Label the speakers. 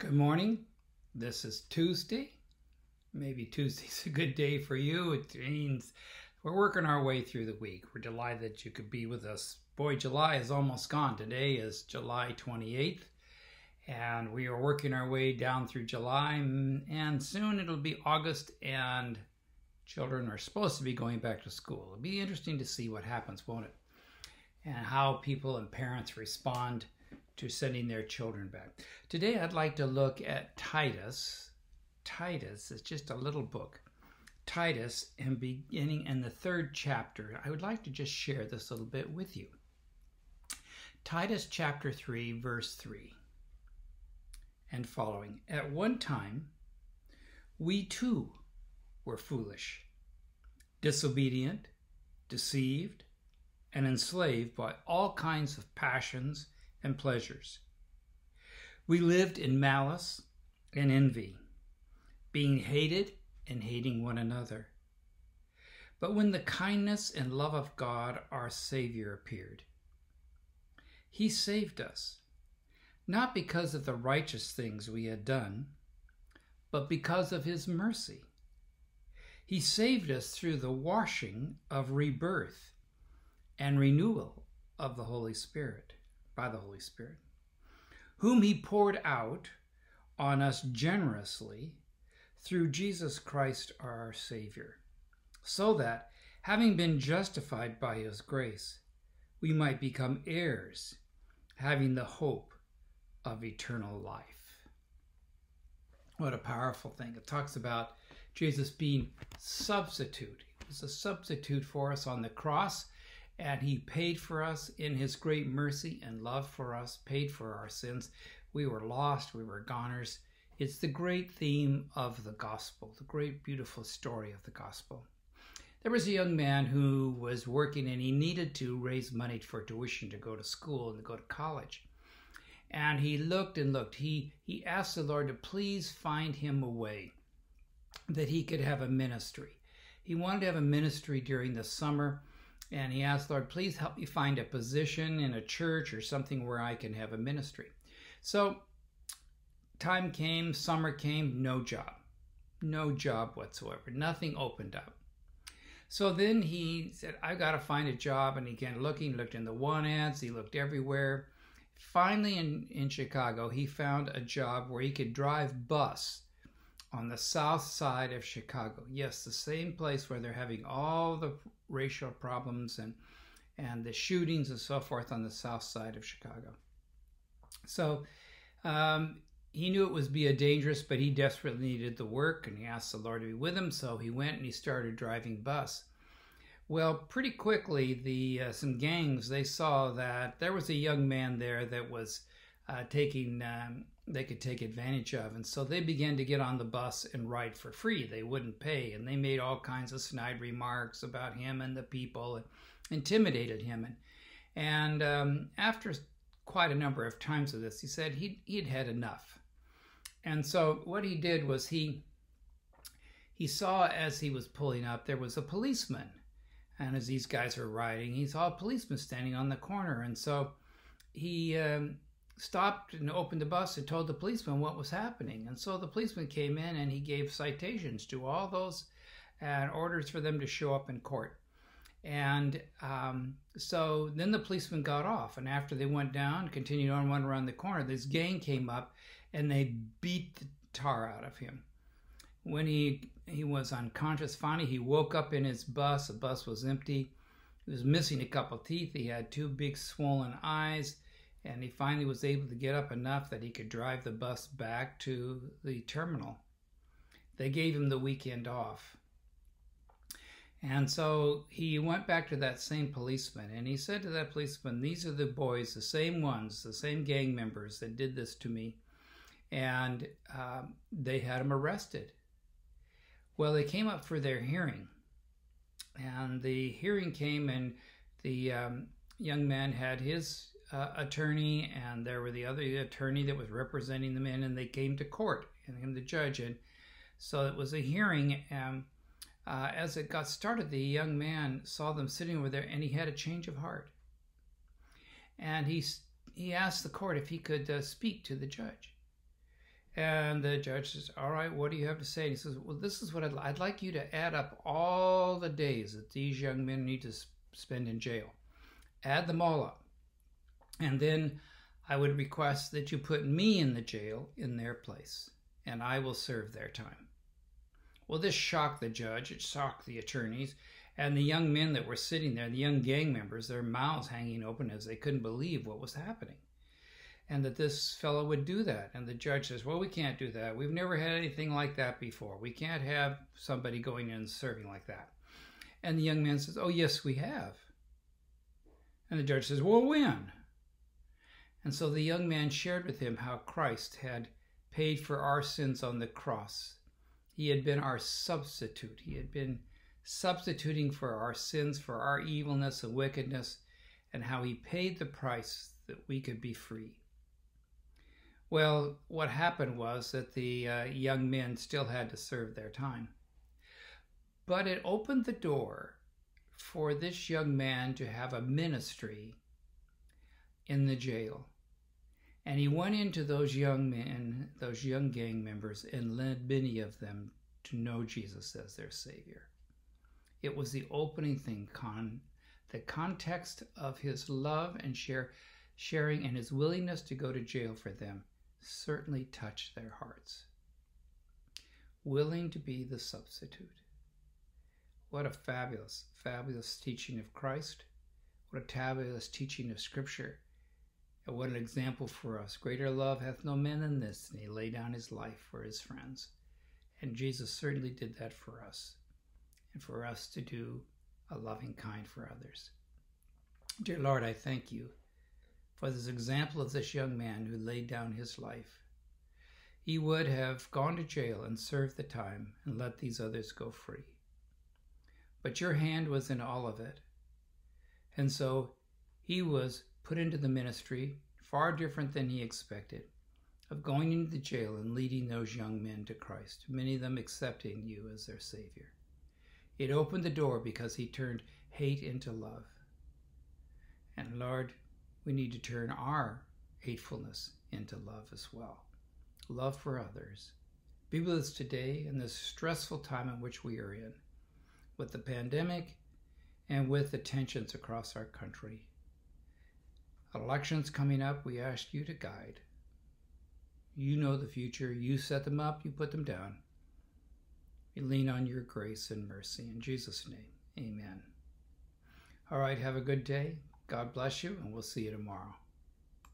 Speaker 1: Good morning. This is Tuesday. Maybe Tuesday's a good day for you. It means we're working our way through the week. We're delighted that you could be with us. Boy, July is almost gone. Today is July 28th, and we are working our way down through July, and soon it'll be August, and children are supposed to be going back to school. It'll be interesting to see what happens, won't it? And how people and parents respond to sending their children back. Today, I'd like to look at Titus. Titus is just a little book. Titus, and beginning in the third chapter, I would like to just share this little bit with you. Titus chapter 3, verse 3 and following. At one time, we too were foolish, disobedient, deceived, and enslaved by all kinds of passions and pleasures. We lived in malice and envy, being hated and hating one another. But when the kindness and love of God, our Savior, appeared, He saved us, not because of the righteous things we had done, but because of His mercy. He saved us through the washing of rebirth and renewal of the Holy Spirit by the Holy Spirit, whom He poured out on us generously through Jesus Christ our Savior, so that, having been justified by His grace, we might become heirs, having the hope of eternal life. What a powerful thing. It talks about Jesus being substitute. He was a substitute for us on the cross and he paid for us in his great mercy and love for us, paid for our sins. We were lost, we were goners. It's the great theme of the gospel, the great beautiful story of the gospel. There was a young man who was working and he needed to raise money for tuition to go to school and to go to college. And he looked and looked. He he asked the Lord to please find him a way that he could have a ministry. He wanted to have a ministry during the summer and he asked, Lord, please help me find a position in a church or something where I can have a ministry. So, time came, summer came, no job. No job whatsoever. Nothing opened up. So then he said, I've got to find a job. And he looking, looked in the one ads, he looked everywhere. Finally, in, in Chicago, he found a job where he could drive bus on the south side of Chicago. Yes, the same place where they're having all the racial problems and and the shootings and so forth on the south side of Chicago. So um, he knew it was be a dangerous, but he desperately needed the work, and he asked the Lord to be with him. So he went and he started driving bus. Well, pretty quickly, the uh, some gangs they saw that there was a young man there that was uh, taking um, they could take advantage of. And so they began to get on the bus and ride for free. They wouldn't pay. And they made all kinds of snide remarks about him and the people and intimidated him. And, and um, after quite a number of times of this, he said he'd, he'd had enough. And so what he did was he he saw as he was pulling up there was a policeman. And as these guys were riding, he saw a policeman standing on the corner. And so he um, stopped and opened the bus and told the policeman what was happening. And so the policeman came in and he gave citations to all those and orders for them to show up in court. And um, so then the policeman got off. And after they went down, continued on, went around the corner, this gang came up and they beat the tar out of him. When he he was unconscious, finally he woke up in his bus. The bus was empty. He was missing a couple teeth. He had two big swollen eyes and he finally was able to get up enough that he could drive the bus back to the terminal. They gave him the weekend off. And so he went back to that same policeman and he said to that policeman, These are the boys, the same ones, the same gang members that did this to me. And um, they had him arrested. Well, they came up for their hearing. And the hearing came, and the um, young man had his uh, attorney and there were the other attorney that was representing the men and they came to court and him the judge and so it was a hearing and uh, as it got started the young man saw them sitting over there and he had a change of heart and he he asked the court if he could uh, speak to the judge And the judge says, All right, what do you have to say? And he says, Well, this is what I'd, I'd like you to add up all the days that these young men need to spend in jail. Add them all up. And then I would request that you put me in the jail in their place, and I will serve their time. Well, this shocked the judge, it shocked the attorneys, and the young men that were sitting there, the young gang members, their mouths hanging open as they couldn't believe what was happening. And that this fellow would do that. And the judge says, Well, we can't do that. We've never had anything like that before. We can't have somebody going in and serving like that. And the young man says, Oh, yes, we have. And the judge says, Well, when? And so the young man shared with him how Christ had paid for our sins on the cross. He had been our substitute. He had been substituting for our sins, for our evilness and wickedness, and how he paid the price that we could be free. Well, what happened was that the uh, young men still had to serve their time. But it opened the door for this young man to have a ministry in the jail. And he went into those young men, those young gang members, and led many of them to know Jesus as their Savior. It was the opening thing, con, the context of his love and share, sharing and his willingness to go to jail for them certainly touched their hearts. Willing to be the substitute. What a fabulous, fabulous teaching of Christ. What a fabulous teaching of Scripture. And what an example for us. Greater love hath no man than this, and he laid down his life for his friends. And Jesus certainly did that for us, and for us to do a loving kind for others. Dear Lord, I thank you for this example of this young man who laid down his life. He would have gone to jail and served the time and let these others go free. But your hand was in all of it. And so he was put into the ministry far different than he expected of going into the jail and leading those young men to Christ, many of them accepting you as their Savior. It opened the door because he turned hate into love. And Lord, we need to turn our hatefulness into love as well. Love for others. Be with us today in this stressful time in which we are in, with the pandemic and with the tensions across our country. Elections coming up, we ask you to guide. You know the future. You set them up, you put them down. We lean on your grace and mercy. In Jesus' name, amen. All right, have a good day. God bless you, and we'll see you tomorrow.